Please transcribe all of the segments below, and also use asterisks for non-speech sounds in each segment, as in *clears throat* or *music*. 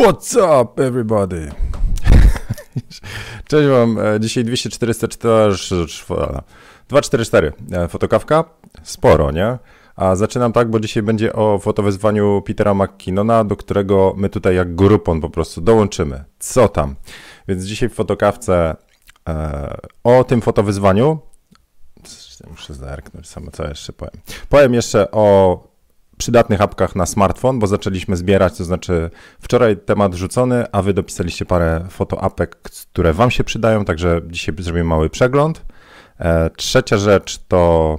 What's up, everybody? *laughs* Cześć wam, e, dzisiaj 244, 244, e, fotokawka, sporo, nie? A zaczynam tak, bo dzisiaj będzie o fotowyzwaniu Petera McKinnona, do którego my tutaj jak grupon po prostu dołączymy. Co tam? Więc dzisiaj w fotokawce e, o tym fotowyzwaniu, muszę zerknąć samo, co jeszcze powiem. Powiem jeszcze o przydatnych apkach na smartfon, bo zaczęliśmy zbierać, to znaczy wczoraj temat rzucony, a wy dopisaliście parę fotoapek, które wam się przydają, także dzisiaj zrobimy mały przegląd. E, trzecia rzecz to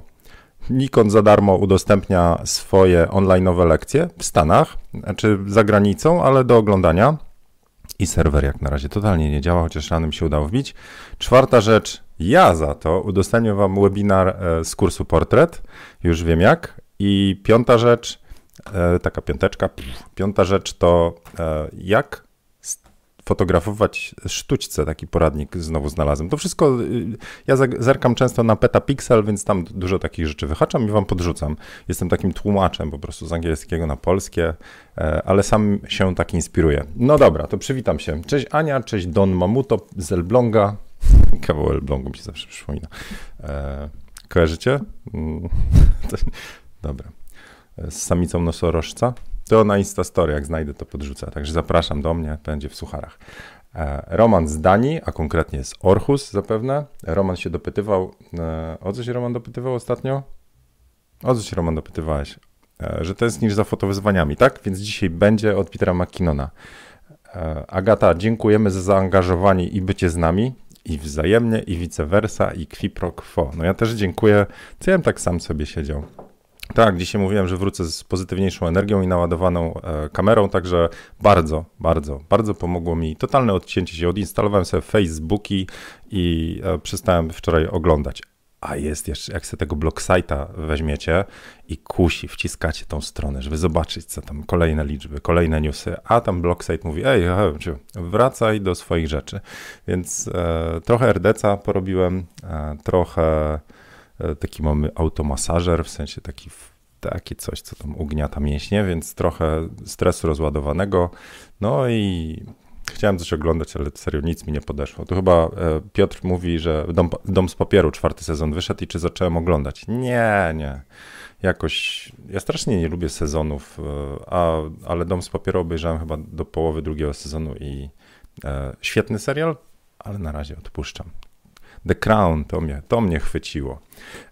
Nikon za darmo udostępnia swoje online'owe lekcje w Stanach, znaczy za granicą, ale do oglądania. I serwer jak na razie totalnie nie działa, chociaż ranem się udało wbić. Czwarta rzecz, ja za to udostępnię wam webinar e, z kursu Portret, już wiem jak. I piąta rzecz, e, taka piąteczka, piąta rzecz to e, jak fotografować sztućce, taki poradnik znowu znalazłem. To wszystko, y, ja zerkam często na Petapixel, więc tam dużo takich rzeczy wyhaczam i wam podrzucam. Jestem takim tłumaczem po prostu z angielskiego na polskie, e, ale sam się tak inspiruję. No dobra, to przywitam się. Cześć Ania, cześć Don Mamuto z Elbląga. *laughs* Kawał Elblągu mi się zawsze przypomina. Kojarzycie? *laughs* Dobra. Z samicą nosorożca. To na Instastory, jak znajdę, to podrzucę. Także zapraszam do mnie, będzie w sucharach. E, Roman z Danii, a konkretnie z Orhus zapewne. Roman się dopytywał, e, o co się Roman dopytywał ostatnio? O co się Roman dopytywałeś? E, że to jest niż za fotowyzwaniami, tak? Więc dzisiaj będzie od Petera McKinnona. Agata, dziękujemy za zaangażowanie i bycie z nami i wzajemnie, i vice versa, i qui pro quo. No ja też dziękuję. Co ja bym tak sam sobie siedział? Tak, dzisiaj mówiłem, że wrócę z pozytywniejszą energią i naładowaną e, kamerą, także bardzo, bardzo, bardzo pomogło mi totalne odcięcie się. Odinstalowałem sobie Facebooki i e, przestałem wczoraj oglądać. A jest jeszcze, jak sobie tego blocksite'a weźmiecie i kusi, wciskacie tą stronę, żeby zobaczyć, co tam, kolejne liczby, kolejne newsy, a tam blocksite mówi, ej, wracaj do swoich rzeczy. Więc e, trochę RDC porobiłem, e, trochę taki mamy automasażer, w sensie taki takie coś, co tam ugniata mięśnie, więc trochę stresu rozładowanego. No i chciałem coś oglądać, ale serio nic mi nie podeszło. To chyba e, Piotr mówi, że Dom, Dom z papieru czwarty sezon wyszedł i czy zacząłem oglądać. Nie, nie. Jakoś, ja strasznie nie lubię sezonów, e, a, ale Dom z papieru obejrzałem chyba do połowy drugiego sezonu i e, świetny serial, ale na razie odpuszczam. The Crown, to mnie, to mnie chwyciło.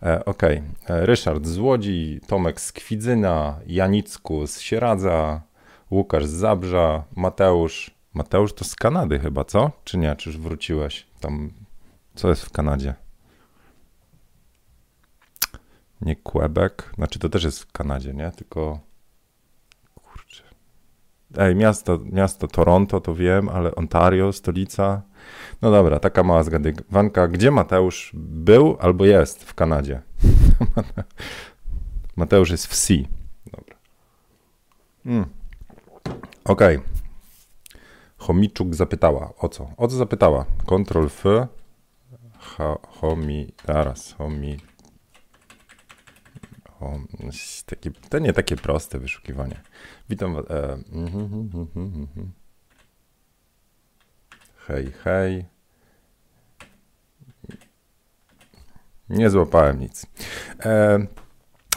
E, Okej, okay. E, Ryszard z Łodzi, Tomek z Kwidzyna, Janicku z Sieradza, Łukasz z Zabrza, Mateusz. Mateusz to z Kanady chyba, co? Czy nie? Czy już wróciłeś? Tam, co jest w Kanadzie? Nie Quebec, znaczy to też jest w Kanadzie, nie? Tylko. Ej, miasto, miasto Toronto to wiem, ale Ontario, stolica. No dobra, taka mała zgadywanka. Gdzie Mateusz był albo jest w Kanadzie? *laughs* Mateusz jest w C. Dobra. Okay. Chomiczuk zapytała. O co? O co zapytała? Ctrl F. Ha, homi. Zaraz. Homi. Hom, takie, to nie takie proste wyszukiwanie. Witam. E, mm, mm, mm, hej, hej. Nie złapałem nic. E,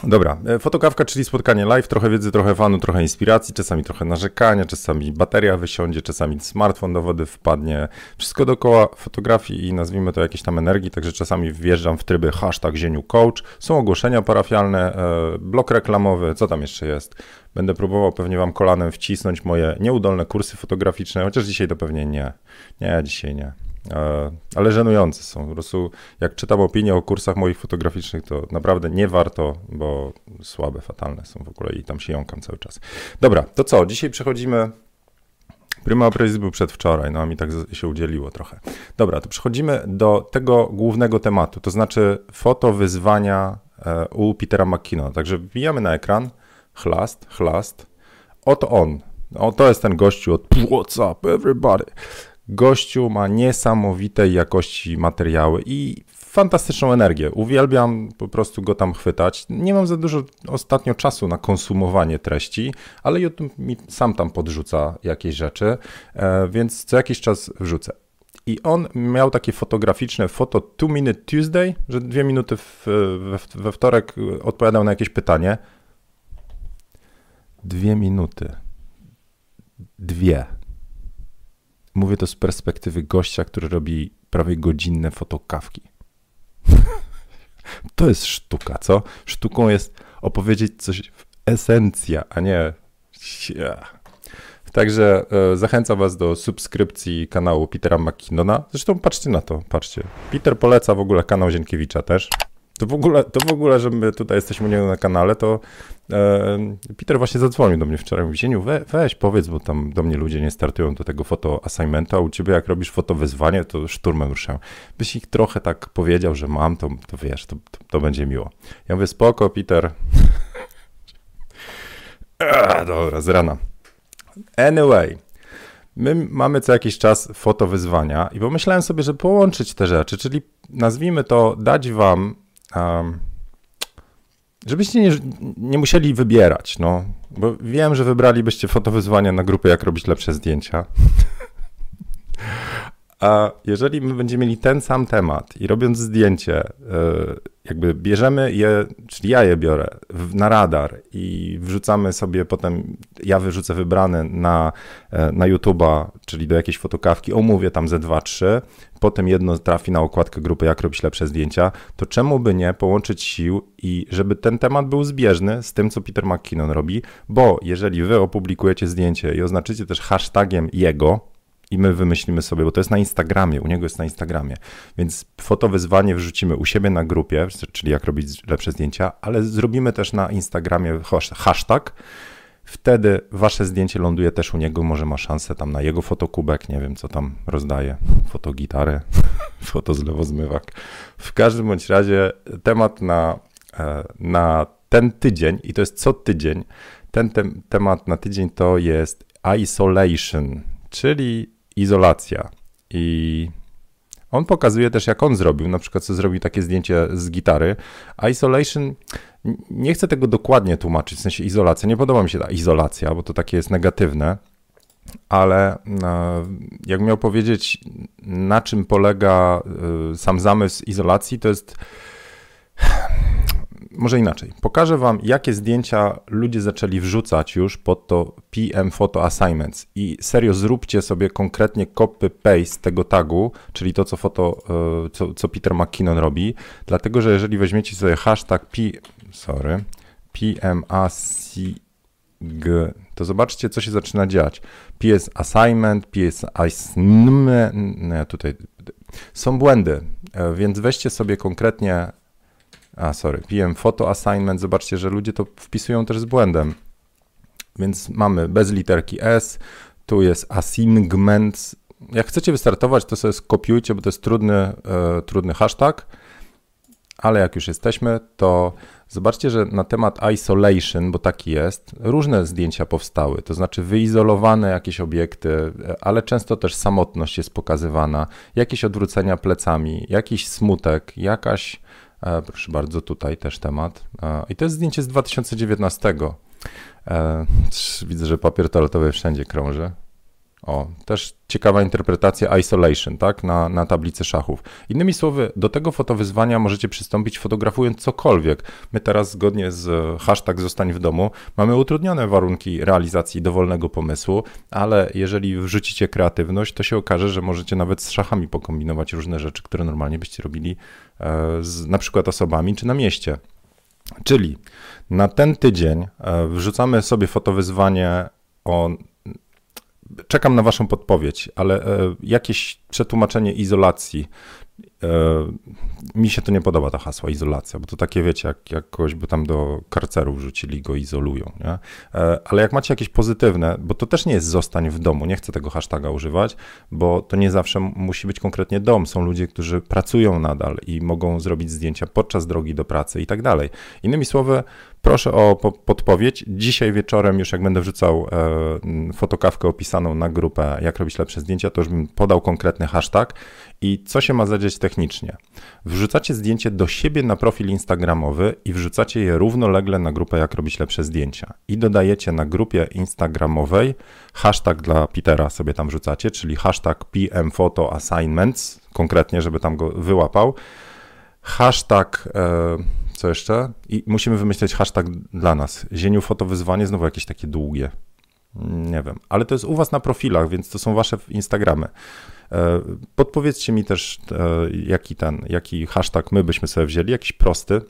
dobra, e, fotokawka, czyli spotkanie live, trochę wiedzy, trochę fanu, trochę inspiracji, czasami trochę narzekania, czasami bateria wysiądzie, czasami smartfon do wody wpadnie. Wszystko dookoła fotografii i nazwijmy to jakieś tam energii, także czasami wjeżdżam w tryby hashtag zieniu coach. Są ogłoszenia parafialne, e, blok reklamowy, co tam jeszcze jest? Będę próbował pewnie wam kolanem wcisnąć moje nieudolne kursy fotograficzne, chociaż dzisiaj to pewnie nie. Nie, dzisiaj nie. E, ale żenujące są. Po prostu jak czytam opinie o kursach moich fotograficznych, to naprawdę nie warto, bo słabe, fatalne są w ogóle i tam się jąkam cały czas. Dobra, to co? Dzisiaj przechodzimy Prima Aprilis był przedwczoraj, no a mi tak się udzieliło trochę. Dobra, to przechodzimy do tego głównego tematu, to znaczy foto wyzwania e, u Petera McKinnona. Także wbijamy na ekran, chlast, chlast. Oto on. O, to jest ten gościu od What's up everybody? Gościu ma niesamowitej jakości materiały i fantastyczną energię. Uwielbiam po prostu go tam chwytać. Nie mam za dużo ostatnio czasu na konsumowanie treści, ale YouTube mi sam tam podrzuca jakieś rzeczy, e, więc co jakiś czas wrzucę. I on miał takie fotograficzne foto Two Minute Tuesday, że dwie minuty w, we, we wtorek odpowiadał na jakieś pytanie. Dwie minuty. Dwie. Mówię to z perspektywy gościa, który robi prawie godzinne fotokawki. *laughs* to jest sztuka, co? Sztuką jest opowiedzieć coś w esencja, a nie. Także e, zachęcam Was do subskrypcji kanału Petera McKinnona. Zresztą patrzcie na to, patrzcie. Peter poleca w ogóle kanał Zienkiewicza też. To w ogóle, to w ogóle że my tutaj jesteśmy u niego na kanale, to e, Peter właśnie zadzwonił do mnie wczoraj. Mówi, Zieniu, we, weź powiedz, bo tam do mnie ludzie nie startują do tego foto assignmentu, a u ciebie jak robisz foto wyzwanie, to szturmem ruszają. Byś ich trochę tak powiedział, że mam, to, to wiesz, to, to, to będzie miło. Ja mówię, spoko, Peter. *laughs* Dobra, z rana. Anyway, my mamy co jakiś czas foto wyzwania i pomyślałem sobie, że połączyć te rzeczy, czyli nazwijmy to, dać wam, żebyście nie, nie musieli wybierać, no, bo wiem, że wybralibyście foto wyzwania na grupę, jak robić lepsze zdjęcia. *laughs* A jeżeli my będziemy mieli ten sam temat i robiąc zdjęcie, e, jakby bierzemy je, czyli ja je biorę na radar i wrzucamy sobie potem, ja wyrzucę wybrane na, e, na YouTube'a, czyli do jakiejś fotokawki, omówię tam ze dwa, trzy, potem jedno trafi na okładkę grupy, jak robić lepsze zdjęcia, to czemu by nie połączyć sił i żeby ten temat był zbieżny z tym, co Peter McKinnon robi, bo jeżeli wy opublikujecie zdjęcie i oznaczycie też hashtagiem jego, i my wymyślimy sobie, bo to jest na Instagramie, u niego jest na Instagramie, więc fotowyzwanie wrzucimy u siebie na grupie, czyli jak robić lepsze zdjęcia, ale zrobimy też na Instagramie hashtag, wtedy wasze zdjęcie ląduje też u niego, może ma szansę tam na jego fotokubek, nie wiem co tam rozdaje, fotogitarę, *laughs* fotozlewozmywak. W każdym bądź razie temat na, e, na ten tydzień, i to jest co tydzień, ten te temat na tydzień to jest isolation, czyli izolacja. I on pokazuje też, jak on zrobił, na przykład, co zrobił takie zdjęcie z gitary. Isolation, nie chcę tego dokładnie tłumaczyć, w sensie izolacja. Nie podoba mi się ta izolacja, bo to takie jest negatywne, ale e, jak miał powiedzieć, na czym polega e, sam zamysł izolacji, to jest może inaczej. Pokażę Wam, jakie zdjęcia ludzie zaczęli wrzucać już pod to PM Photo Assignments. I serio, zróbcie sobie konkretnie copy-paste tego tagu, czyli to, co, foto, e, co, co Peter McKinnon robi. Dlatego, że jeżeli weźmiecie sobie hashtag P, sorry, PMACG, to zobaczcie, co się zaczyna dziać. PS Assignment, PS Assignment, nie, tutaj są błędy, e, więc weźcie sobie konkretnie a, sorry, PM Photo Assignment. Zobaczcie, że ludzie to wpisują też z błędem. Więc mamy bez literki S, tu jest assignment. Jak chcecie wystartować, to sobie skopiujcie, bo to jest trudny, e, trudny hashtag. Ale jak już jesteśmy, to zobaczcie, że na temat isolation, bo taki jest, różne zdjęcia powstały, to znaczy wyizolowane jakieś obiekty, ale często też samotność jest pokazywana, jakieś odwrócenia plecami, jakiś smutek, jakaś E, proszę bardzo, tutaj też temat. E, I to jest zdjęcie z 2019. E, widzę, że papier toaletowy wszędzie krąży. O, też ciekawa interpretacja isolation, tak, na, na tablicy szachów. Innymi słowy, do tego fotowyzwania możecie przystąpić fotografując cokolwiek. My teraz zgodnie z hashtag zostań w domu mamy utrudnione warunki realizacji dowolnego pomysłu, ale jeżeli wrzucicie kreatywność, to się okaże, że możecie nawet z szachami pokombinować różne rzeczy, które normalnie byście robili e, z na przykład osobami czy na mieście. Czyli na ten tydzień e, wrzucamy sobie fotowyzwanie o czekam na Waszą podpowiedź, ale e, jakieś przetłumaczenie izolacji. E, mi się to nie podoba, ta hasła izolacja, bo to takie wiecie, jak, jak kogoś by tam do karceru wrzucili, go izolują. Nie? E, ale jak macie jakieś pozytywne, bo to też nie jest zostań w domu, nie chcę tego hashtaga używać, bo to nie zawsze musi być konkretnie dom. Są ludzie, którzy pracują nadal i mogą zrobić zdjęcia podczas drogi do pracy i tak dalej. Innymi słowy, Proszę o podpowiedź. Dzisiaj wieczorem, już jak będę wrzucał e, fotokawkę opisaną na grupę, jak robić lepsze zdjęcia, to już bym podał konkretny hashtag. I co się ma zadzieć technicznie? Technicznie. Wrzucacie zdjęcie do siebie na profil Instagramowy i wrzucacie je równolegle na grupę Jak robić lepsze zdjęcia. I dodajecie na grupie Instagramowej hashtag dla Petera sobie tam wrzucacie, czyli hashtag PM Photo Assignments, konkretnie, żeby tam go wyłapał. Hashtag, e, co jeszcze? I musimy wymyśleć hashtag dla nas. Zieniu fotowyzwanie, znowu jakieś takie długie. Nie wiem, ale to jest u was na profilach, więc to są wasze Instagramy. E, podpowiedzcie mi też, e, jaki ten, jaki hashtag my byśmy sobie wzięli, jakiś prosty,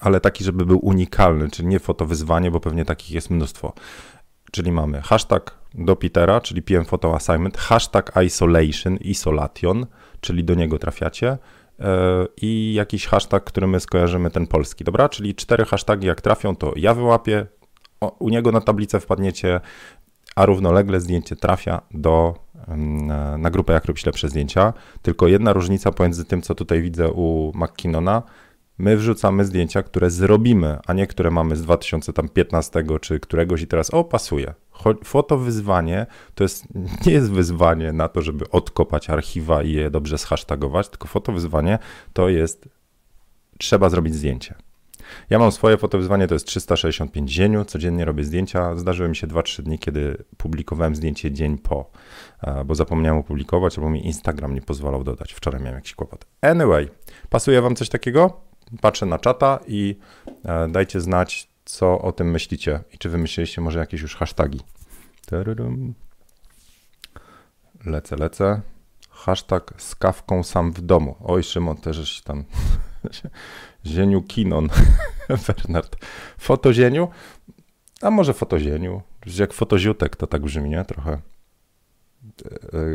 ale taki, żeby był unikalny, czyli nie fotowyzwanie, bo pewnie takich jest mnóstwo. Czyli mamy hashtag do Petera, czyli PM Photo Assignment, hashtag isolation, isolation, czyli do niego trafiacie e, i jakiś hashtag, który my skojarzymy ten polski, dobra? Czyli cztery hasztagi jak trafią, to ja wyłapię, u niego na tablicę wpadniecie, a równolegle zdjęcie trafia do, na grupę Jak robić lepsze zdjęcia. Tylko jedna różnica pomiędzy tym, co tutaj widzę u McKinnona, my wrzucamy zdjęcia, które zrobimy, a nie które mamy z 2015 czy któregoś i teraz, o, pasuje. Foto wyzwanie to jest, *laughs* nie jest wyzwanie na to, żeby odkopać archiwa i je dobrze zhashtagować, tylko foto wyzwanie to jest, trzeba zrobić zdjęcie. Ja mam swoje fotowyzwanie, to jest 365 dzieniu, codziennie robię zdjęcia. Zdarzyły mi się 2-3 dni, kiedy publikowałem zdjęcie dzień po, e, bo zapomniałem opublikować, albo mi Instagram nie pozwalał dodać. Wczoraj miałem jakiś kłopot. Anyway, pasuje wam coś takiego? Patrzę na czata i e, dajcie znać, co o tym myślicie i czy wymyśliliście może jakieś już hasztagi. Lecę, lecę. Hashtag z kawką sam w domu. Oj, Szymon, też tam Zieniu Kinon, *laughs* Bernard. Fotozieniu? A może fotozieniu? Jak fotoziutek to tak brzmi, nie? Trochę. E,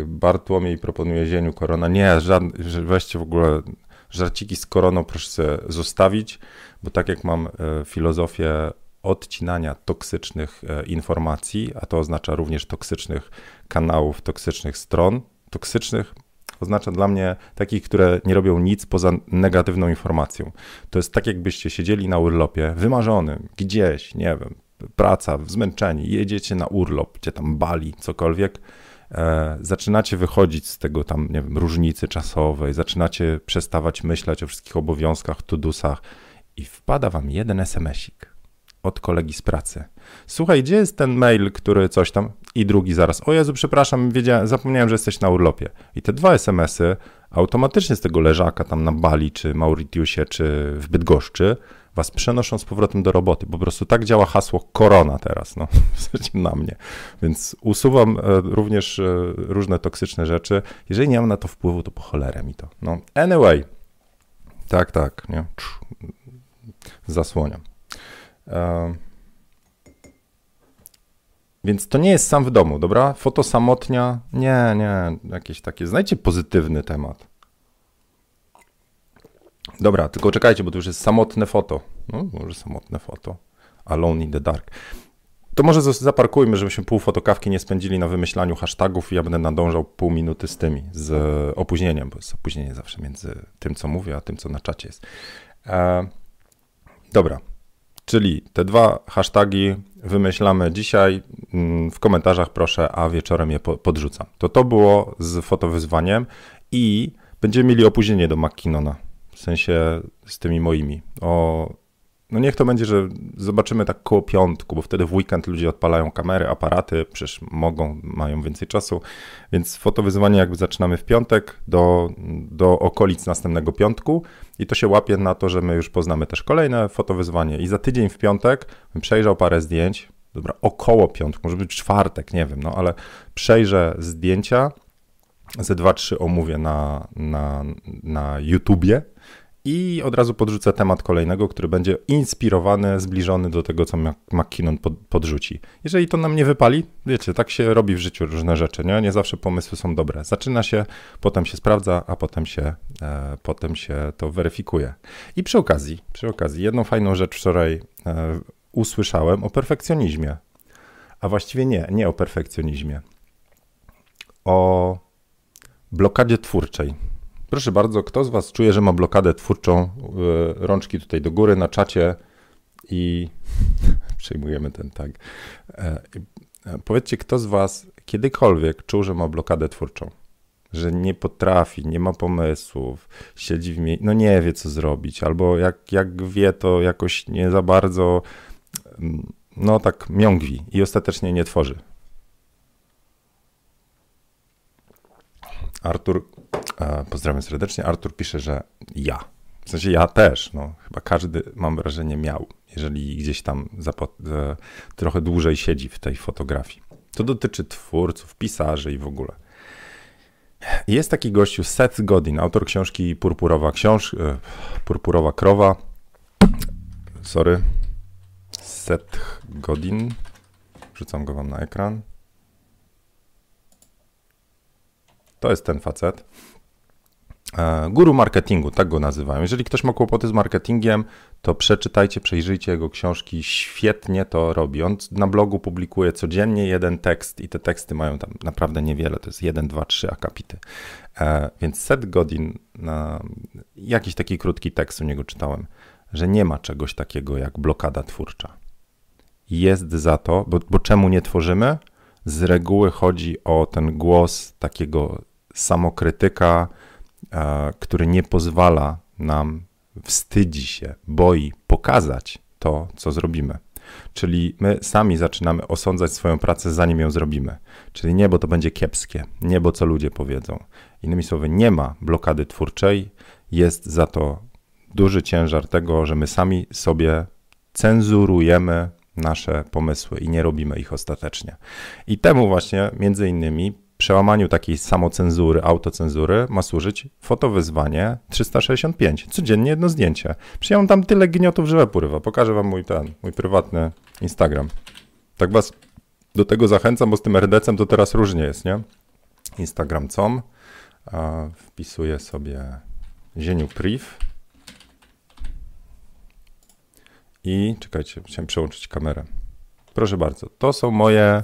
Bartłomiej proponuje zieniu korona. Nie, żadne, weźcie w ogóle żarciki z koroną proszę sobie zostawić, bo tak jak mam e, filozofię odcinania toksycznych e, informacji, a to oznacza również toksycznych kanałów, toksycznych stron, toksycznych oznacza dla mnie takich, które nie robią nic poza negatywną informacją. To jest tak, jakbyście siedzieli na urlopie, wymarzonym, gdzieś, nie wiem, praca, zmęczeni, jedziecie na urlop, gdzie tam Bali, cokolwiek, e, zaczynacie wychodzić z tego tam, nie wiem, różnicy czasowej, zaczynacie przestawać myśleć o wszystkich obowiązkach, tudusach i wpada wam jeden SMS-ik od kolegi z pracy. Słuchaj, gdzie jest ten mail, który coś tam? I drugi zaraz. O Jezu, przepraszam, wiedziałem, zapomniałem, że jesteś na urlopie. I te dwa SMS-y automatycznie z tego leżaka tam na Bali, czy Mauritiusie, czy w Bydgoszczy was przenoszą z powrotem do roboty. Po prostu tak działa hasło korona teraz, no, *laughs* na mnie. Więc usuwam e, również e, różne toksyczne rzeczy. Jeżeli nie mam na to wpływu, to po cholerę mi to. No, anyway. Tak, tak, nie? Zasłoniam. Więc to nie jest sam w domu, dobra? Foto samotnia, nie, nie, jakieś takie, znajdźcie pozytywny temat. Dobra, tylko czekajcie, bo to już jest samotne foto. No, może samotne foto. Alone in the dark. To może zaparkujmy, żebyśmy pół fotokawki nie spędzili na wymyślaniu hashtagów i ja będę nadążał pół minuty z tymi, z opóźnieniem, bo jest opóźnienie zawsze między tym, co mówię, a tym, co na czacie jest. E, dobra, Czyli te dwa hasztagi wymyślamy dzisiaj. Mm, w komentarzach proszę, a wieczorem je podrzucam. To to było z fotowyzwaniem i będziemy mieli opóźnienie do McKinnona. W sensie z tymi moimi. O no niech to będzie, że zobaczymy tak koło piątku, bo wtedy w weekend ludzie odpalają kamery, aparaty, przecież mogą, mają więcej czasu, więc fotowyzwanie jakby zaczynamy w piątek do, do okolic następnego piątku i to się łapie na to, że my już poznamy też kolejne fotowyzwanie i za tydzień w piątek przejrzał parę zdjęć, dobra, około piątku, może być czwartek, nie wiem, no ale przejrzę zdjęcia, ze dwa, trzy omówię na, na, na YouTubie, i od razu podrzucę temat kolejnego, który będzie inspirowany, zbliżony do tego, co McKinnon pod, podrzuci. Jeżeli to nam nie wypali, wiecie, tak się robi w życiu różne rzeczy, nie? Nie zawsze pomysły są dobre. Zaczyna się, potem się sprawdza, a potem się, e, potem się to weryfikuje. I przy okazji, przy okazji, jedną fajną rzecz wczoraj e, usłyszałem o perfekcjonizmie. A właściwie nie, nie o perfekcjonizmie. O blokadzie twórczej Proszę bardzo, kto z Was czuje, że ma blokadę twórczą? E, rączki tutaj do góry na czacie i *laughs* przejmujemy ten tag. E, e, powiedzcie, kto z Was kiedykolwiek czuł, że ma blokadę twórczą? że nie potrafi, nie ma pomysłów, siedzi w miejscu, no nie wie co zrobić, albo jak, jak wie, to jakoś nie za bardzo, mm, no tak miągwi i ostatecznie nie tworzy. Artur, pozdrawiam serdecznie, Artur pisze, że ja. W sensie ja też, no chyba każdy, mam wrażenie, miał, jeżeli gdzieś tam e, trochę dłużej siedzi w tej fotografii. To dotyczy twórców, pisarzy i w ogóle. Jest taki gościu Seth Godin, autor książki Purpurowa książ... E, Purpurowa krowa. Sorry. Seth Godin. Wrzucam go wam na ekran. To jest ten facet. E, guru marketingu, tak go nazywają. Jeżeli ktoś ma kłopoty z marketingiem, to przeczytajcie, przejrzyjcie jego książki. Świetnie to robi. On na blogu publikuje codziennie jeden tekst i te teksty mają tam naprawdę niewiele. To jest jeden, dwa, trzy akapity. E, więc Seth Godin, jakiś taki krótki tekst u niego czytałem, że nie ma czegoś takiego jak blokada twórcza. Jest za to, bo, bo czemu nie tworzymy? Z reguły chodzi o ten głos takiego samokrytyka, E, który nie pozwala nam, wstydzi się, boi pokazać to, co zrobimy. Czyli my sami zaczynamy osądzać swoją pracę, zanim ją zrobimy. Czyli nie, bo to będzie kiepskie, nie, bo co ludzie powiedzą. Innymi słowy, nie ma blokady twórczej, jest za to duży ciężar tego, że my sami sobie cenzurujemy nasze pomysły i nie robimy ich ostatecznie. I temu właśnie między innymi przełamaniu takiej samocenzury, autocenzury ma służyć fotowyzwanie 365. Codziennie jedno zdjęcie. Przyjąłem tam tyle gniotów, że porywa. Pokażę wam mój ten, mój prywatny Instagram. Tak was do tego zachęcam, bo z tym RDC-em to teraz różnie jest, nie? Instagram com. Wpisuję sobie zieniu priv. I czekajcie, chciałem przełączyć kamerę. Proszę bardzo, to są moje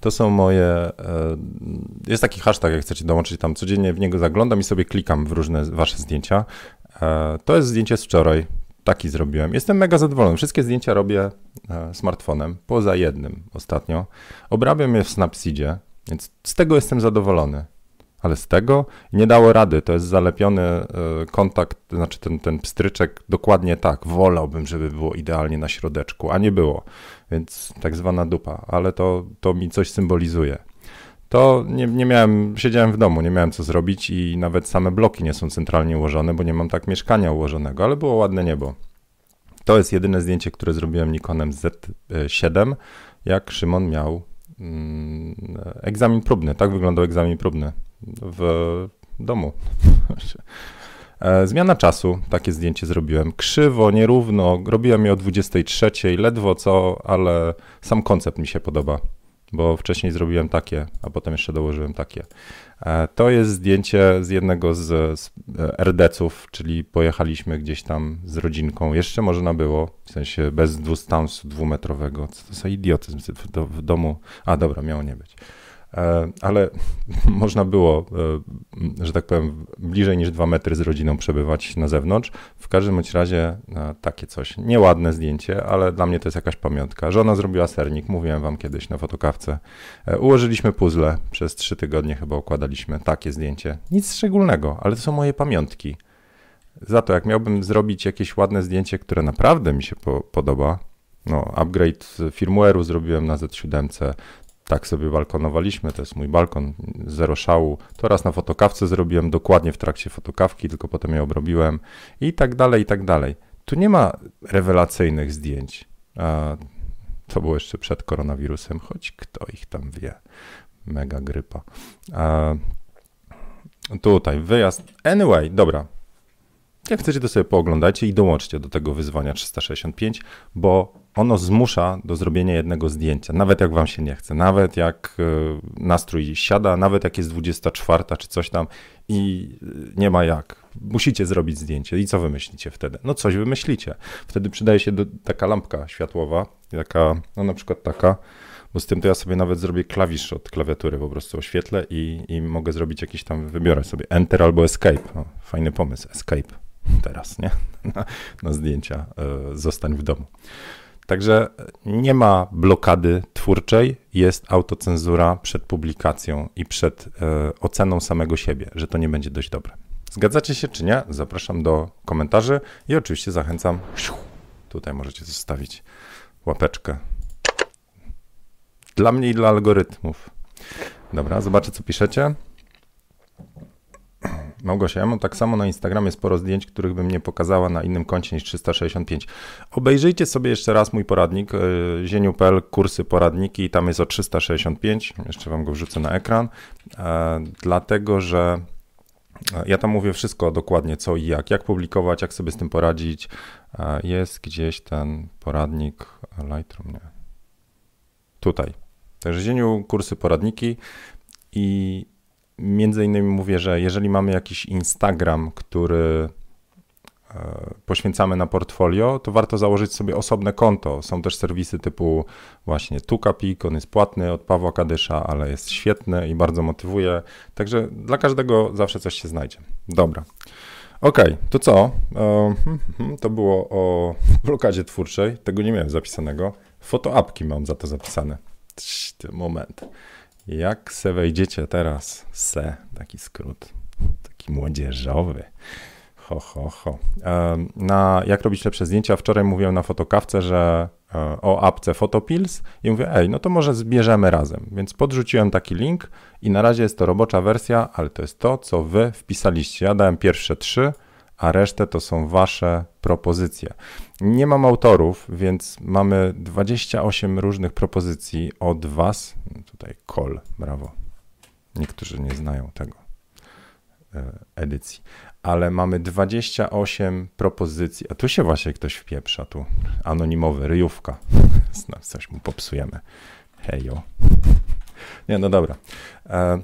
to są moje. E, jest taki hashtag, jak chcecie dołączyć tam codziennie w niego zaglądam i sobie klikam w różne wasze zdjęcia. E, to jest zdjęcie z wczoraj. Taki zrobiłem. Jestem mega zadowolony. Wszystkie zdjęcia robię e, smartfonem, poza jednym ostatnio. Obrabiam je w Snapseedzie, więc z tego jestem zadowolony ale z tego nie dało rady. To jest zalepiony e, kontakt, znaczy ten, ten pstryczek dokładnie tak. Wolałbym, żeby było idealnie na środeczku, a nie było. Więc tak zwana dupa, ale to, to mi coś symbolizuje. To nie, nie miałem, siedziałem w domu, nie miałem co zrobić i nawet same bloki nie są centralnie ułożone, bo nie mam tak mieszkania ułożonego, ale było ładne niebo. To jest jedyne zdjęcie, które zrobiłem Nikonem Z7, jak Szymon miał mm, egzamin próbny. Tak wyglądał egzamin próbny w domu. *laughs* E, zmiana czasu, takie zdjęcie zrobiłem. Krzywo, nierówno, robiłem je o 23, ledwo co, ale sam koncept mi się podoba, bo wcześniej zrobiłem takie, a potem jeszcze dołożyłem takie. E, to jest zdjęcie z jednego z, z e, RDC-ów, czyli pojechaliśmy gdzieś tam z rodzinką. Jeszcze można było, w sensie bez dwustansu dwumetrowego. Co to za idiotyzm w, w domu? A dobra, miało nie być. E, ale *laughs* można było, e, że tak powiem, bliżej niż dwa metry z rodziną przebywać na zewnątrz. W każdym bądź razie e, takie coś. Nieładne zdjęcie, ale dla mnie to jest jakaś pamiątka. Żona zrobiła sernik, mówiłem wam kiedyś na fotokawce. Ułożyliśmy puzzle, przez trzy tygodnie chyba układaliśmy takie zdjęcie. Nic szczególnego, ale to są moje pamiątki. Za to, jak miałbym zrobić jakieś ładne zdjęcie, które naprawdę mi się po podoba, no, upgrade firmware'u zrobiłem na Z7, tak sobie balkonowaliśmy, to jest mój balkon, zero szału. To raz na fotokawce zrobiłem dokładnie w trakcie fotokawki, tylko potem je obrobiłem i tak dalej, i tak dalej. Tu nie ma rewelacyjnych zdjęć. To było jeszcze przed koronawirusem, choć kto ich tam wie. Mega grypa. Tutaj wyjazd. Anyway, dobra. Jak chcecie, to sobie pooglądajcie i dołączcie do tego wyzwania 365, bo ono zmusza do zrobienia jednego zdjęcia, nawet jak wam się nie chce, nawet jak e, nastrój siada, nawet jak jest 24 czy coś tam i e, nie ma jak. Musicie zrobić zdjęcie. I co wymyślicie wtedy? No coś wymyślicie. Wtedy przydaje się do, taka lampka światłowa, taka, no na przykład taka, bo z tym to ja sobie nawet zrobię klawisz od klawiatury, po prostu oświetlę i, i mogę zrobić jakiś tam, wybiorę sobie Enter albo Escape. O, fajny pomysł, Escape teraz, nie? *laughs* Na, na zdjęcia, e, zostań w domu. Także nie ma blokady twórczej jest autocenzura przed publikacją i przed e, oceną samego siebie, że to nie będzie dość dobre. Zgadzacie się czy nie? Zapraszam do komentarzy i oczywiście zachęcam. Tutaj możecie zostawić łapeczkę. Dla mnie i dla algorytmów. Dobra, zobaczę co piszecie. Małgosia, ja mam tak samo na Instagramie sporo zdjęć, których bym nie pokazała na innym koncie niż 365. Obejrzyjcie sobie jeszcze raz mój poradnik, e, zieniu.pl, kursy, poradniki, tam jest o 365, jeszcze wam go wrzucę na ekran, e, dlatego że e, ja tam mówię wszystko dokładnie, co i jak, jak publikować, jak sobie z tym poradzić. Jest gdzieś ten poradnik, Lightroom, nie. Tutaj. Także zieniu, kursy, poradniki i między innymi mówię, że jeżeli mamy jakiś Instagram, który e, poświęcamy na portfolio, to warto założyć sobie osobne konto. Są też serwisy typu właśnie Tukapik, on jest płatny od Pawła Kadysza, ale jest świetny i bardzo motywuje. Także dla każdego zawsze coś się znajdzie. Dobra. OK, to co? E, hmm, hmm, to było o *laughs* blokadzie twórczej. Tego nie miałem zapisanego. Fotoapki mam za to zapisane. Moment. Jak se wejdziecie teraz? Se, taki skrót, taki młodzieżowy. Ho, ho, ho. Na jak robić lepsze zdjęcia? Wczoraj mówiłem na fotokawce, że e, o apce Photopills i mówię, ej, no to może zbierzemy razem. Więc podrzuciłem taki link i na razie jest to robocza wersja, ale to jest to, co wy wpisaliście. Ja dałem pierwsze trzy, a resztę to są wasze propozycje. Nie mam autorów, więc mamy 28 różnych propozycji od was. Kol, brawo. Niektórzy nie znają tego e, edycji, ale mamy 28 propozycji. A tu się właśnie ktoś wpieprza, tu anonimowy, ryjówka. *laughs* Coś mu popsujemy. Hejo. Nie, no dobra. E,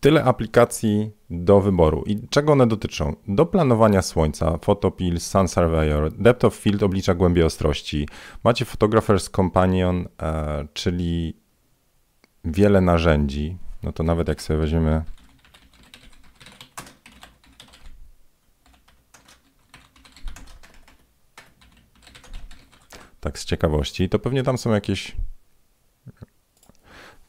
tyle aplikacji do wyboru. I czego one dotyczą? Do planowania słońca, Photopills, Sun Surveyor, Depth of Field oblicza głębię ostrości. Macie Photographer's Companion, e, czyli wiele narzędzi. No to nawet jak sobie weźmiemy tak z ciekawości, to pewnie tam są jakieś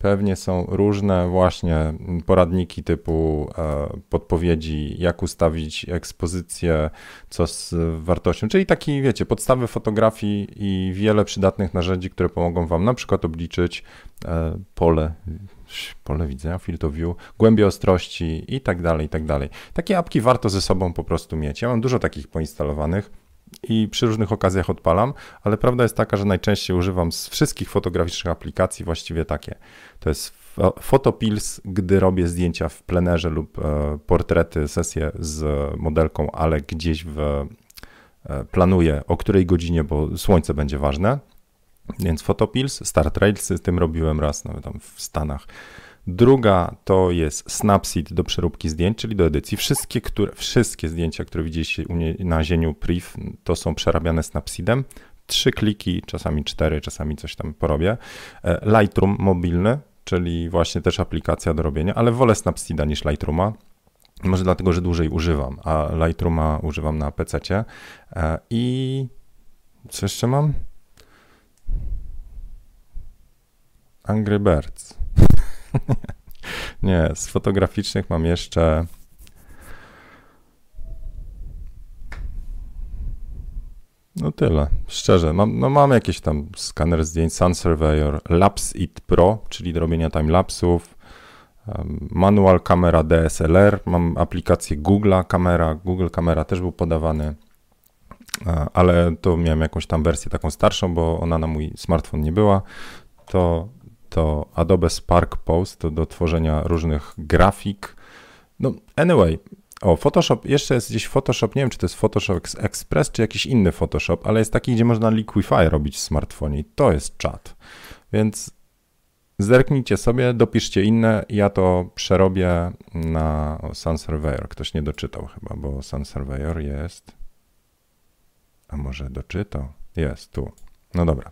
Pewnie są różne właśnie poradniki typu e, podpowiedzi, jak ustawić ekspozycję, co z wartością, czyli taki, wiecie, podstawy fotografii i wiele przydatnych narzędzi, które pomogą Wam na przykład obliczyć e, pole, pole widzenia, field of view, głębię ostrości i tak dalej, i tak dalej. Takie apki warto ze sobą po prostu mieć. Ja mam dużo takich poinstalowanych i przy różnych okazjach odpalam, ale prawda jest taka, że najczęściej używam z wszystkich fotograficznych aplikacji właściwie takie. To jest Photopills, gdy robię zdjęcia w plenerze lub e, portrety, sesje z modelką, ale gdzieś w, e, planuję o której godzinie, bo słońce będzie ważne. Więc Photopills, Star Trailsy, z tym robiłem raz nawet tam w Stanach. Druga to jest Snapseed do przeróbki zdjęć, czyli do edycji. Wszystkie, które, wszystkie zdjęcia, które widzieliście u mnie na zieniu priv, to są przerabiane Snapseedem. Trzy kliki, czasami cztery, czasami coś tam porobię. E, Lightroom mobilny, czyli właśnie też aplikacja do robienia, ale wolę Snapseeda niż Lightrooma. Może dlatego, że dłużej używam, a Lightrooma używam na PC. E, I co jeszcze mam? Angry Birds. *laughs* Nie, z fotograficznych mam jeszcze. No tyle, szczerze. Mam, no mam jakieś tam skaner zdjęć, Sun Surveyor, Labs It Pro, czyli do robienia timelapsów, manual kamera DSLR, mam aplikację Google kamera, Google kamera też był podawany, ale to miałem jakąś tam wersję taką starszą, bo ona na mój smartfon nie była. To to Adobe Spark Post do tworzenia różnych grafik. No, anyway, o, Photoshop, jeszcze jest gdzieś Photoshop, nie wiem, czy to jest Photoshop Express, czy jakiś inny Photoshop, ale jest taki, gdzie można Liquify robić w smartfonie i to jest czat. Więc zerknijcie sobie, dopiszcie inne, ja to przerobię na Sun Surveyor. Ktoś nie doczytał chyba, bo Sun Surveyor jest... A może doczytał? Jest, tu. No dobra.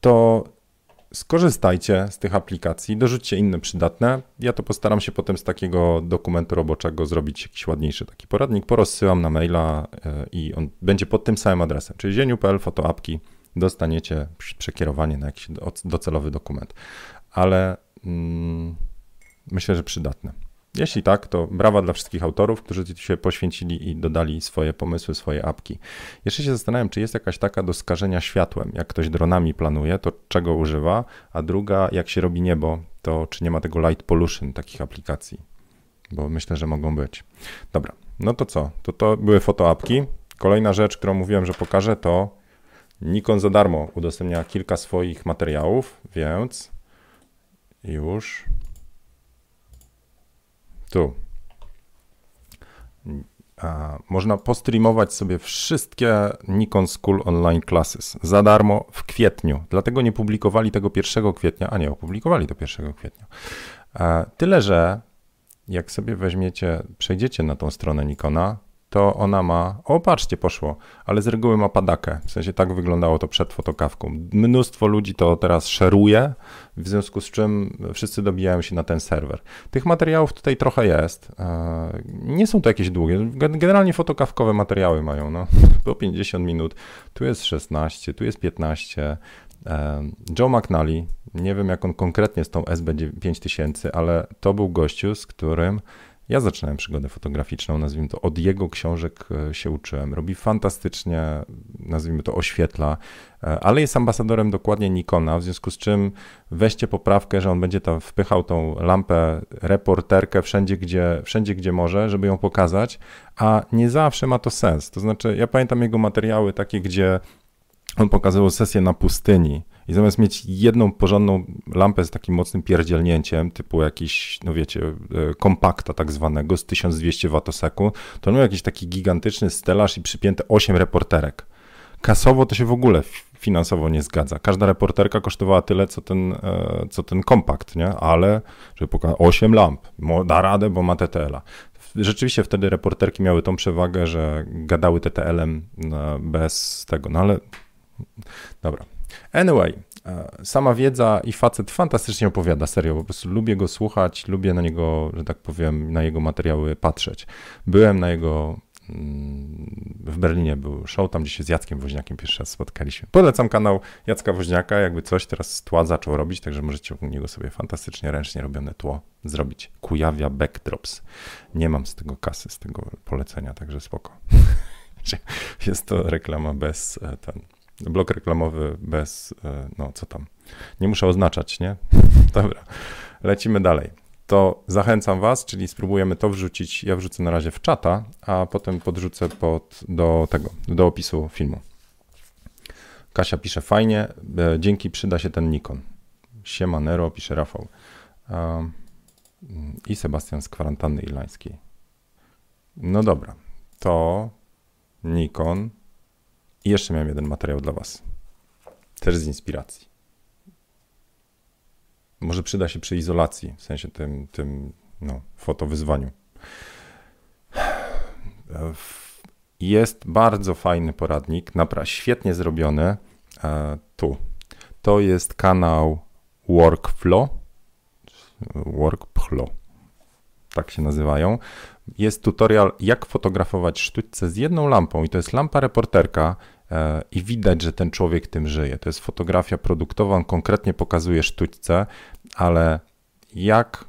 To skorzystajcie z tych aplikacji, dorzućcie inne przydatne. Ja to postaram się potem z takiego dokumentu roboczego zrobić jakiś ładniejszy taki poradnik. Porozsyłam na maila e, i on będzie pod tym samym adresem, czyli zieniu.pl, fotoapki. dostaniecie przekierowanie na jakiś docelowy dokument. Ale mm, myślę, że przydatne. Jeśli tak, to brawa dla wszystkich autorów, którzy się poświęcili i dodali swoje pomysły, swoje apki. Jeszcze się zastanawiam, czy jest jakaś taka do skażenia światłem. Jak ktoś dronami planuje, to czego używa, a druga, jak się robi niebo, to czy nie ma tego light pollution takich aplikacji, bo myślę, że mogą być. Dobra, no to co? To to były fotoapki. Kolejna rzecz, którą mówiłem, że pokażę, to Nikon za darmo udostępnia kilka swoich materiałów, więc już tu. A, można postreamować sobie wszystkie Nikon School Online Classes za darmo w kwietniu. Dlatego nie publikowali tego 1 kwietnia, a nie, opublikowali to 1 kwietnia. A, tyle, że jak sobie weźmiecie, przejdziecie na tą stronę Nikona, to ona ma, o patrzcie, poszło, ale z reguły ma padakę, w sensie tak wyglądało to przed fotokawką. Mnóstwo ludzi to teraz szeruje, w związku z czym wszyscy dobijają się na ten serwer. Tych materiałów tutaj trochę jest, e, nie są to jakieś długie, generalnie fotokawkowe materiały mają, no, *laughs* po 50 minut, tu jest 16, tu jest 15, e, Joe McNally, nie wiem jak on konkretnie z tą SB 5000, ale to był gościu, z którym ja zaczynałem przygodę fotograficzną, nazwijmy to, od jego książek e, się uczyłem. Robi fantastycznie, nazwijmy to, oświetla, e, ale jest ambasadorem dokładnie Nikona, w związku z czym weźcie poprawkę, że on będzie tam wpychał tą lampę, reporterkę wszędzie gdzie, wszędzie, gdzie może, żeby ją pokazać, a nie zawsze ma to sens. To znaczy, ja pamiętam jego materiały takie, gdzie on pokazywał sesję na pustyni, i zamiast mieć jedną porządną lampę z takim mocnym pierdzielnięciem, typu jakiś, no wiecie, e, kompakta tak zwanego z 1200 watoseku, to miał jakiś taki gigantyczny stelaż i przypięte 8 reporterek. Kasowo to się w ogóle finansowo nie zgadza. Każda reporterka kosztowała tyle, co ten, e, co ten kompakt, nie? Ale, żeby pokazać, 8 lamp, da radę, bo ma TTL-a. Rzeczywiście wtedy reporterki miały tą przewagę, że gadały TTL-em e, bez tego, no ale dobra, Anyway, e, sama wiedza i facet fantastycznie opowiada, serio, po prostu lubię go słuchać, lubię na niego, że tak powiem, na jego materiały patrzeć. Byłem na jego mm, w Berlinie był show, tam gdzie się z Jackiem Woźniakiem pierwszy raz spotkaliśmy. Polecam kanał Jacka Woźniaka, jakby coś teraz tła zaczął robić, także możecie u niego sobie fantastycznie ręcznie robione tło zrobić. Kujawia Backdrops. Nie mam z tego kasy, z tego polecenia, także spoko. *laughs* Jest to reklama bez e, ten blok reklamowy bez, e, no co tam, nie muszę oznaczać, nie? *laughs* Dobra, lecimy dalej. To zachęcam Was, czyli spróbujemy to wrzucić. Ja wrzucę na razie w czata, a potem podrzucę pod, do tego, do opisu filmu. Kasia pisze fajnie, e, dzięki przyda się ten Nikon. Siema Nero, pisze Rafał. I Sebastian z kwarantanny irlandzkiej. No dobra, to Nikon i jeszcze miałem jeden materiał dla Was. Też z inspiracji. Może przyda się przy izolacji, w sensie tym, tym no, fotowyzwaniu. Jest bardzo fajny poradnik, naprawdę świetnie zrobiony. E, tu. To jest kanał Workflow. Workflow. Tak się nazywają. Jest tutorial, jak fotografować sztućce z jedną lampą, i to jest lampa reporterka i widać, że ten człowiek tym żyje. To jest fotografia produktowa, on konkretnie pokazuje sztućce, ale jak.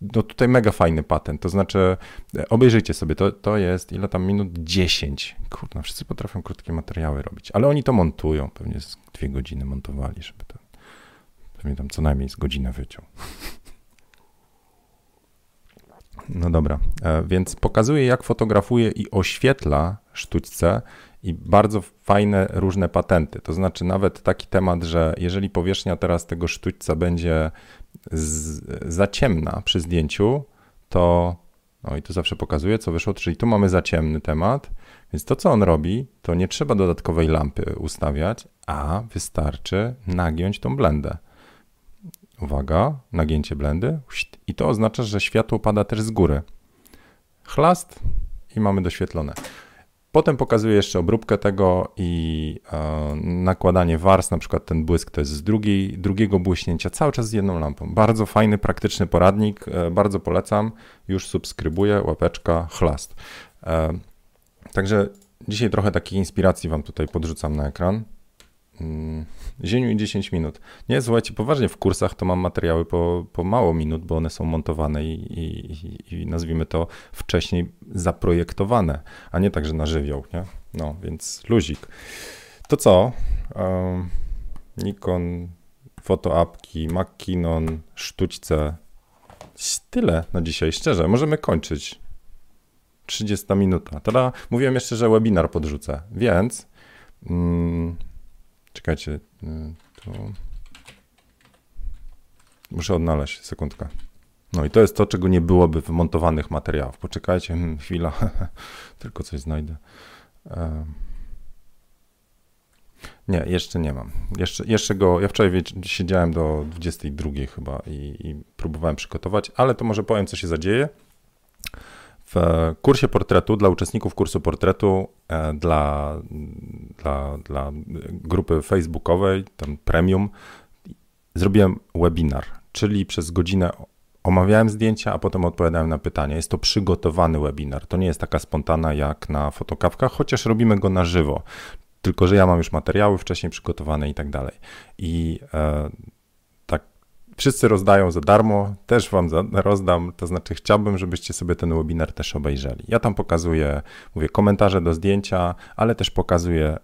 No tutaj mega fajny patent, to znaczy e, obejrzyjcie sobie, to, to jest ile tam minut? 10. Kurde, wszyscy potrafią krótkie materiały robić, ale oni to montują, pewnie z dwie godziny montowali, żeby to, pewnie tam co najmniej z godzinę wyciął. No dobra, e, więc pokazuje jak fotografuje i oświetla sztućce i bardzo fajne różne patenty. To znaczy nawet taki temat, że jeżeli powierzchnia teraz tego sztućca będzie z, za ciemna przy zdjęciu, to no i tu zawsze pokazuje, co wyszło, czyli tu mamy za ciemny temat, więc to, co on robi, to nie trzeba dodatkowej lampy ustawiać, a wystarczy nagiąć tą blendę. Uwaga, nagięcie blendy i to oznacza, że światło pada też z góry. Chlast i mamy doświetlone. Potem pokazuję jeszcze obróbkę tego i e, nakładanie wars, na przykład ten błysk to jest z drugiej, drugiego błyśnięcia, cały czas z jedną lampą. Bardzo fajny, praktyczny poradnik, e, bardzo polecam. Już subskrybuję, łapeczka, chlast. E, także dzisiaj trochę takiej inspiracji Wam tutaj podrzucam na ekran. Mm, zieniu i 10 minut. Nie, słuchajcie, poważnie w kursach to mam materiały po, po mało minut, bo one są montowane i, i, i nazwijmy to wcześniej zaprojektowane, a nie tak, że na żywioł, nie? No, więc luzik. To co? Um, Nikon, fotoapki, Mackinon, sztućce. Tyle na dzisiaj, szczerze. Możemy kończyć. 30 minuta. Teraz mówiłem jeszcze, że webinar podrzucę, więc... Mm, Czekajcie, y. Muszę odnaleźć, sekundkę. No i to jest to, czego nie byłoby w montowanych materiałach. Poczekajcie, hmm, chwila, *laughs* tylko coś znajdę. Nie, jeszcze nie mam. Jeszcze, jeszcze go, ja wczoraj siedziałem do 22 chyba i, i próbowałem przygotować, ale to może powiem, co się zadzieje. W kursie portretu, dla uczestników kursu portretu, e, dla, dla, dla grupy facebookowej, tam premium, zrobiłem webinar, czyli przez godzinę omawiałem zdjęcia, a potem odpowiadałem na pytania. Jest to przygotowany webinar. To nie jest taka spontana jak na fotokawkach, chociaż robimy go na żywo. Tylko, że ja mam już materiały wcześniej przygotowane i tak dalej. I e, wszyscy rozdają za darmo, też wam za, rozdam, to znaczy chciałbym, żebyście sobie ten webinar też obejrzeli. Ja tam pokazuję, mówię, komentarze do zdjęcia, ale też pokazuję e,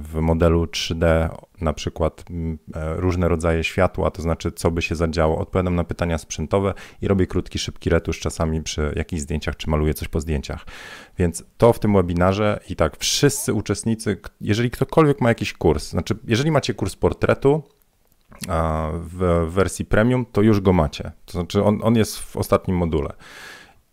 w modelu 3D na przykład e, różne rodzaje światła, to znaczy co by się zadziało, odpowiadam na pytania sprzętowe i robię krótki, szybki retusz czasami przy jakichś zdjęciach, czy maluję coś po zdjęciach. Więc to w tym webinarze i tak wszyscy uczestnicy, jeżeli ktokolwiek ma jakiś kurs, znaczy jeżeli macie kurs portretu, w wersji premium, to już go macie. To znaczy on, on jest w ostatnim module.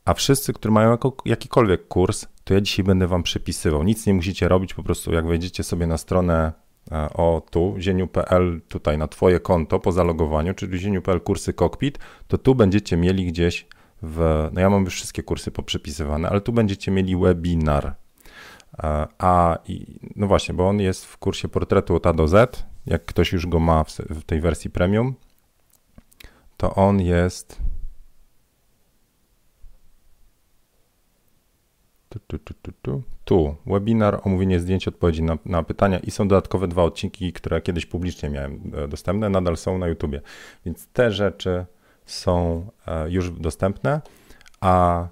A wszyscy, którzy mają jako, jakikolwiek kurs, to ja dzisiaj będę wam przypisywał. Nic nie musicie robić, po prostu jak wejdziecie sobie na stronę e, o tu, zieniu.pl, tutaj na twoje konto po zalogowaniu, czyli zieniu.pl kursy cockpit, to tu będziecie mieli gdzieś w, no ja mam już wszystkie kursy poprzepisywane, ale tu będziecie mieli webinar. E, a no właśnie, bo on jest w kursie portretu od A do Z, jak ktoś już go ma w, tej wersji premium, to on jest. Tu, tu, tu, tu, tu. tu, webinar, omówienie zdjęć, odpowiedzi na, na, pytania i są dodatkowe dwa odcinki, które kiedyś publicznie miałem e, dostępne, nadal są na YouTubie. Więc te rzeczy są e, już dostępne, a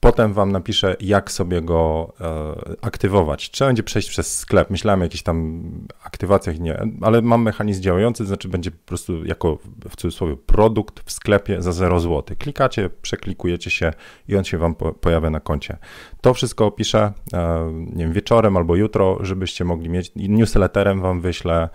Potem wam napiszę, jak sobie go e, aktywować. Trzeba będzie przejść przez sklep. Myślałem o jakichś tam aktywacjach, nie, ale mam mechanizm działający, to znaczy będzie po prostu jako w cudzysłowie produkt w sklepie za 0 zł. Klikacie, przeklikujecie się i on się wam po, pojawia na koncie. To wszystko opiszę, e, nie wiem, wieczorem albo jutro, żebyście mogli mieć. Newsletterem wam wyślę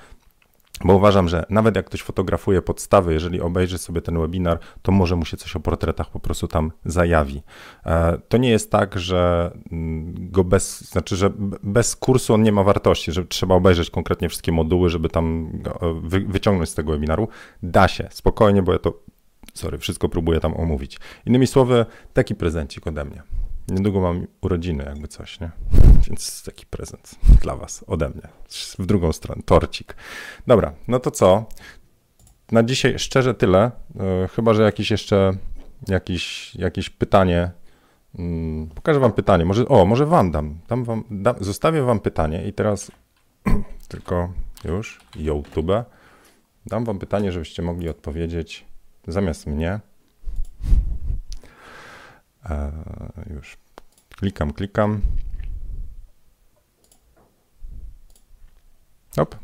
bo uważam, że nawet jak ktoś fotografuje podstawy, jeżeli obejrzy sobie ten webinar, to może mu się coś o portretach po prostu tam zajawi. E, to nie jest tak, że mm, go bez, znaczy, że bez kursu on nie ma wartości, że trzeba obejrzeć konkretnie wszystkie moduły, żeby tam e, wyciągnąć z tego webinaru. Da się, spokojnie, bo ja to, sorry, wszystko próbuję tam omówić. Innymi słowy, taki prezencik ode mnie. Niedługo mam urodziny, jakby coś, nie? Więc taki prezent dla Was, ode mnie. W drugą stronę, torcik. Dobra, no to co? Na dzisiaj szczerze tyle. E, chyba, że jakieś jeszcze jakieś, jakieś pytanie. Mm, pokażę Wam pytanie. Może, o, może Wam dam. dam wam, zostawię Wam pytanie i teraz *clears throat* tylko już YouTube. Dam Wam pytanie, żebyście mogli odpowiedzieć zamiast mnie. E, już klikam, klikam. Hop.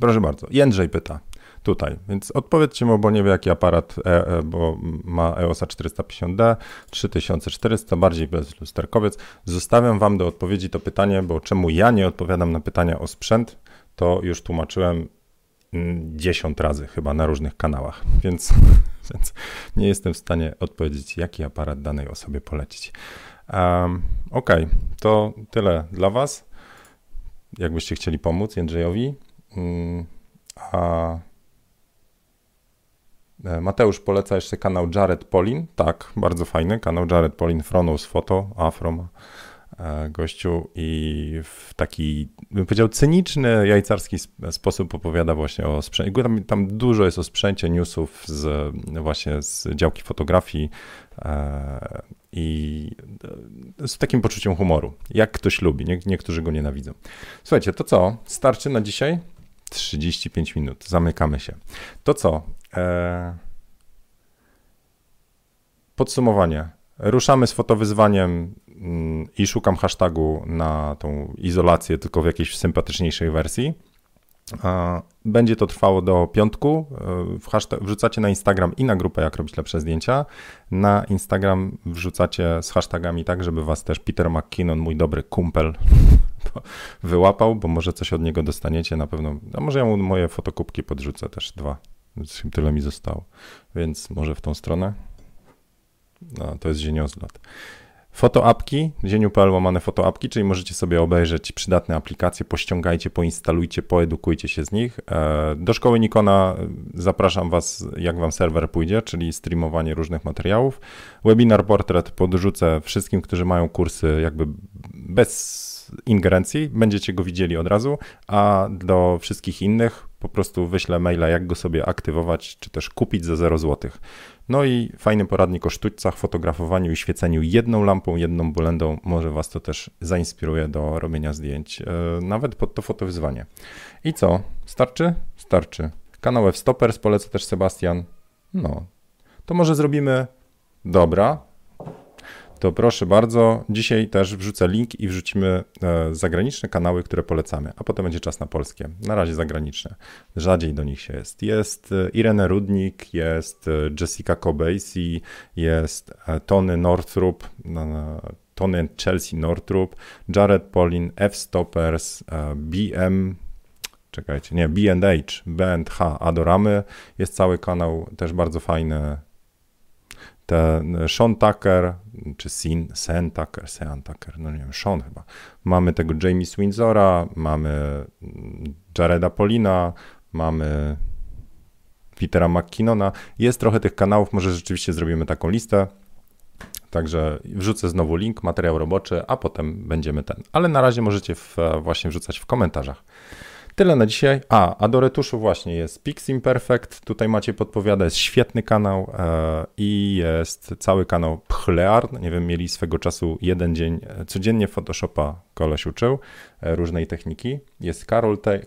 Proszę bardzo. Jędrzej pyta tutaj, więc odpowiedzcie mu, bo nie wie jaki aparat, e, e, bo ma EOSa 450D, 3400, bardziej bez lusterkowiec. Zostawiam wam do odpowiedzi to pytanie, bo czemu ja nie odpowiadam na pytania o sprzęt, to już tłumaczyłem 10 razy chyba na różnych kanałach, *laughs* więc, więc nie jestem w stanie odpowiedzieć, jaki aparat danej osobie polecić. Um, ok, to tyle dla Was. Jakbyście chcieli pomóc Jędrzejowi. Um, a e, Mateusz poleca jeszcze kanał Jared Polin. Tak, bardzo fajny kanał Jared Polin, Fronos Photo, Afro. E, gościu i w taki, bym powiedział, cyniczny, jajcarski sposób opowiada właśnie o sprzęcie. Tam, tam dużo jest o sprzęcie, newsów z, właśnie z działki fotografii e, i z takim poczuciem humoru. Jak ktoś lubi, nie, niektórzy go nienawidzą. Słuchajcie, to co? Starczy na dzisiaj? 35 minut. Zamykamy się. To co? E... Podsumowanie. Ruszamy z fotowyzwaniem i szukam hashtagu na tą izolację, tylko w jakiejś sympatyczniejszej wersji. Będzie to trwało do piątku. E, wrzucacie na Instagram i na grupę, jak robić lepsze zdjęcia. Na Instagram wrzucacie z hashtagami tak, żeby was też Peter McKinnon, mój dobry kumpel, *laughs* wyłapał, bo może coś od niego dostaniecie na pewno. A może ja mu moje fotokupki podrzucę też dwa. Tyle mi zostało. Więc może w tą stronę. No, to jest zieniozlot. Fotoapki, zieniu.pl łamane fotoapki, czyli możecie sobie obejrzeć przydatne aplikacje, pościągajcie, poinstalujcie, poedukujcie się z nich. E, do szkoły Nikona zapraszam Was, jak Wam serwer pójdzie, czyli streamowanie różnych materiałów. Webinar Portret podrzucę wszystkim, którzy mają kursy jakby bez ingerencji, będziecie go widzieli od razu, a do wszystkich innych po prostu wyślę maila, jak go sobie aktywować, czy też kupić za 0 zł. No i fajny poradnik o sztućcach, fotografowaniu i świeceniu jedną lampą, jedną bulendą. Może Was to też zainspiruje do robienia zdjęć, e, nawet pod to fotowyzwanie. I co? Starczy? Starczy. Kanał F-Stoppers polecę też Sebastian. No, to może zrobimy dobra, to proszę bardzo, dzisiaj też wrzucę link i wrzucimy e, zagraniczne kanały, które polecamy, a potem będzie czas na polskie. Na razie zagraniczne. Rzadziej do nich się jest. Jest e, Irene Rudnik, jest e, Jessica Cobasi, jest Tony Northrup, Tony Chelsea Northrup, Jared Polin, F-Stoppers, BM, czekajcie, nie, B&H, B&H, Adoramy, jest cały kanał, też bardzo fajny, ten Sean Tucker, czy Sin, Sen Tucker, Sean Tucker, no nie wiem, Sean chyba. Mamy tego Jamie Windsora, mamy Jareda Polina, mamy Petera McKinnona. Jest trochę tych kanałów, może rzeczywiście zrobimy taką listę. Także wrzucę znowu link, materiał roboczy, a potem będziemy ten. Ale na razie możecie w, właśnie wrzucać w komentarzach. Tyle na dzisiaj. A, a do retuszu właśnie jest Pix Imperfect. Tutaj macie podpowiada, jest świetny kanał e, i jest cały kanał Pchlearn. Nie wiem, mieli swego czasu jeden dzień, e, codziennie Photoshopa koleś uczył, e, różnej techniki. Jest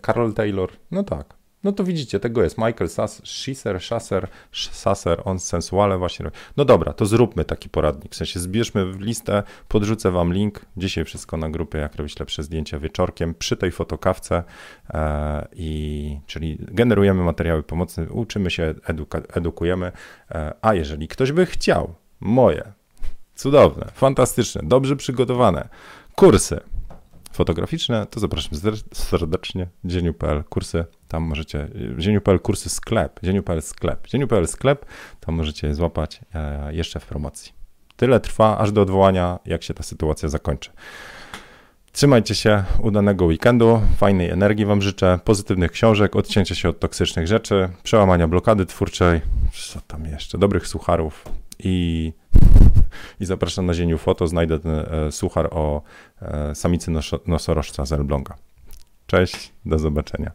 Carol Taylor, no tak, no to widzicie, tego jest Michael Sass, Schisser, Schasser, Sasser, on sensuale właśnie. No dobra, to zróbmy taki poradnik, w sensie zbierzmy w listę, podrzucę wam link, dzisiaj wszystko na grupie, jak robić lepsze zdjęcia wieczorkiem, przy tej fotokawce, e, i, czyli generujemy materiały pomocne, uczymy się, eduka, edukujemy, e, a jeżeli ktoś by chciał moje, cudowne, fantastyczne, dobrze przygotowane kursy, fotograficzne, to zapraszam serdecznie. Dzieniu.pl kursy, tam możecie, Dzieniu.pl kursy sklep, Dzieniu.pl sklep, Dzieniu.pl sklep, tam możecie złapać e, jeszcze w promocji. Tyle trwa aż do odwołania, jak się ta sytuacja zakończy. Trzymajcie się, udanego weekendu, fajnej energii Wam życzę, pozytywnych książek, odcięcia się od toksycznych rzeczy, przełamania blokady twórczej, co tam jeszcze, dobrych sucharów i i zapraszam na zieniu foto, znajdę ten e, suchar o e, samicy nosorożca z Elbląga. Cześć, do zobaczenia.